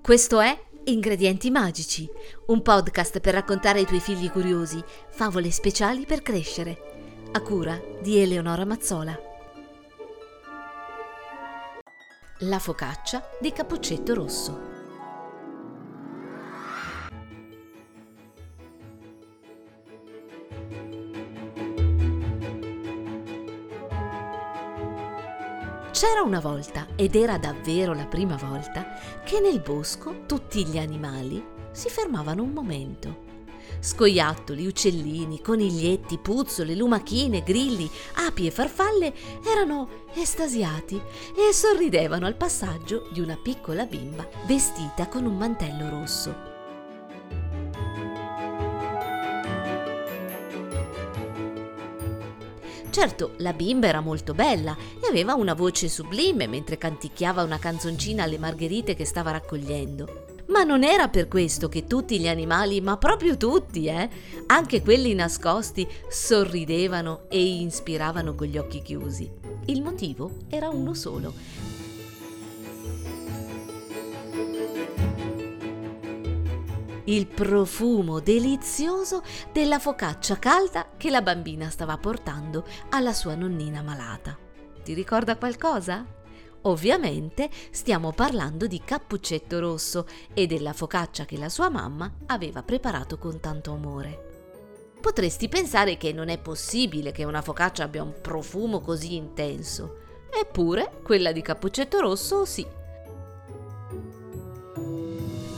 Questo è Ingredienti Magici, un podcast per raccontare ai tuoi figli curiosi favole speciali per crescere, a cura di Eleonora Mazzola. La focaccia di Cappuccetto Rosso. C'era una volta, ed era davvero la prima volta, che nel bosco tutti gli animali si fermavano un momento. Scoiattoli, uccellini, coniglietti, puzzole, lumachine, grilli, api e farfalle erano estasiati e sorridevano al passaggio di una piccola bimba vestita con un mantello rosso. Certo, la bimba era molto bella e aveva una voce sublime mentre canticchiava una canzoncina alle margherite che stava raccogliendo. Ma non era per questo che tutti gli animali, ma proprio tutti, eh, anche quelli nascosti, sorridevano e ispiravano con gli occhi chiusi. Il motivo era uno solo, il profumo delizioso della focaccia calda che la bambina stava portando alla sua nonnina malata. Ti ricorda qualcosa? Ovviamente stiamo parlando di Cappuccetto Rosso e della focaccia che la sua mamma aveva preparato con tanto amore. Potresti pensare che non è possibile che una focaccia abbia un profumo così intenso, eppure quella di Cappuccetto Rosso sì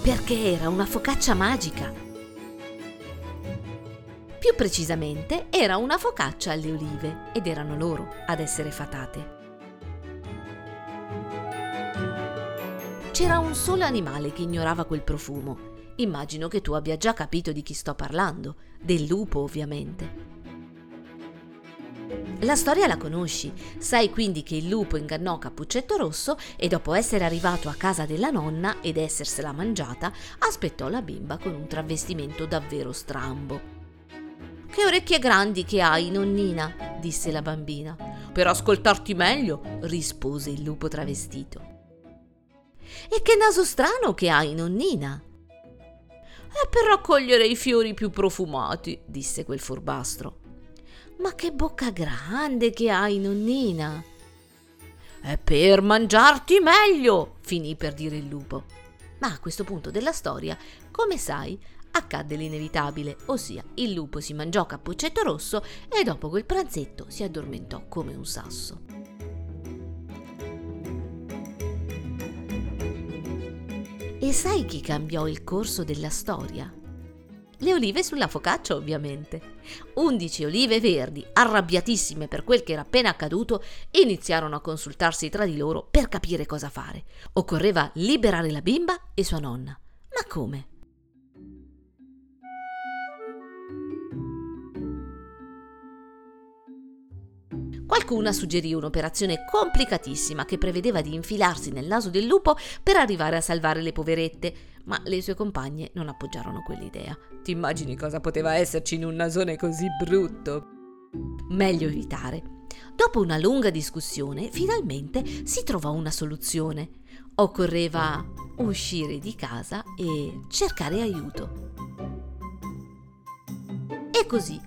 perché era una focaccia magica. Più precisamente era una focaccia alle olive ed erano loro ad essere fatate. C'era un solo animale che ignorava quel profumo. Immagino che tu abbia già capito di chi sto parlando, del lupo ovviamente. La storia la conosci, sai quindi che il lupo ingannò Cappuccetto Rosso e dopo essere arrivato a casa della nonna ed essersela mangiata, aspettò la bimba con un travestimento davvero strambo. Che orecchie grandi che hai, nonnina, disse la bambina. Per ascoltarti meglio, rispose il lupo travestito. E che naso strano che hai, nonnina. È per raccogliere i fiori più profumati, disse quel furbastro. Ma che bocca grande che hai, nonnina! È per mangiarti meglio, finì per dire il lupo. Ma a questo punto della storia, come sai, accadde l'inevitabile, ossia il lupo si mangiò Cappuccetto Rosso e dopo quel pranzetto si addormentò come un sasso. E sai chi cambiò il corso della storia? Le olive sulla focaccia, ovviamente. Undici olive verdi, arrabbiatissime per quel che era appena accaduto, iniziarono a consultarsi tra di loro per capire cosa fare. Occorreva liberare la bimba e sua nonna. Ma come? Qualcuna suggerì un'operazione complicatissima che prevedeva di infilarsi nel naso del lupo per arrivare a salvare le poverette, ma le sue compagne non appoggiarono quell'idea. Ti immagini cosa poteva esserci in un nasone così brutto? Meglio evitare. Dopo una lunga discussione, finalmente si trovò una soluzione. Occorreva uscire di casa e cercare aiuto. Così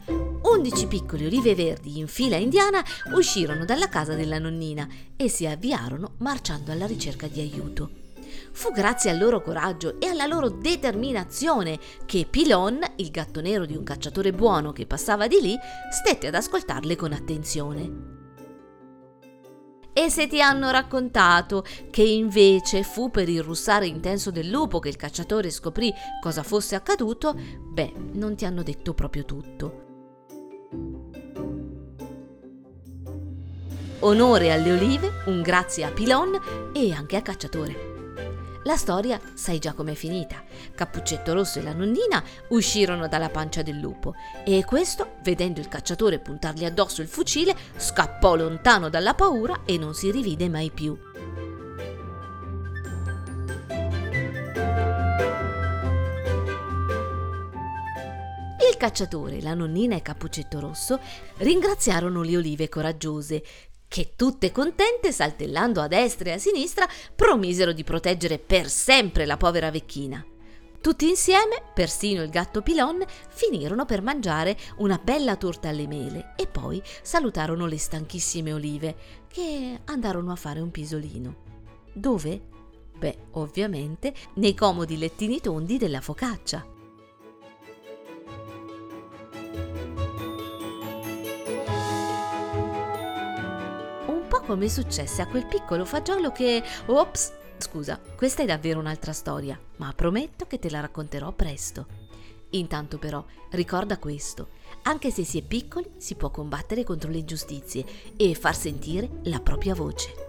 11 piccoli olive verdi in fila indiana uscirono dalla casa della nonnina e si avviarono marciando alla ricerca di aiuto. Fu grazie al loro coraggio e alla loro determinazione che Pilon, il gatto nero di un cacciatore buono che passava di lì, stette ad ascoltarle con attenzione. E se ti hanno raccontato che invece fu per il russare intenso del lupo che il cacciatore scoprì cosa fosse accaduto, beh, non ti hanno detto proprio tutto. Onore alle olive, un grazie a Pilon e anche a Cacciatore. La storia sai già com'è finita. Cappuccetto Rosso e la nonnina uscirono dalla pancia del lupo e questo, vedendo il cacciatore puntargli addosso il fucile, scappò lontano dalla paura e non si rivide mai più. Il cacciatore, la nonnina e Cappuccetto Rosso ringraziarono le olive coraggiose che tutte contente, saltellando a destra e a sinistra, promisero di proteggere per sempre la povera vecchina. Tutti insieme, persino il gatto Pilon, finirono per mangiare una bella torta alle mele e poi salutarono le stanchissime olive, che andarono a fare un pisolino. Dove? Beh, ovviamente nei comodi lettini tondi della focaccia. Come successe a quel piccolo fagiolo che... Ops! Scusa, questa è davvero un'altra storia, ma prometto che te la racconterò presto. Intanto però ricorda questo, anche se si è piccoli si può combattere contro le ingiustizie e far sentire la propria voce.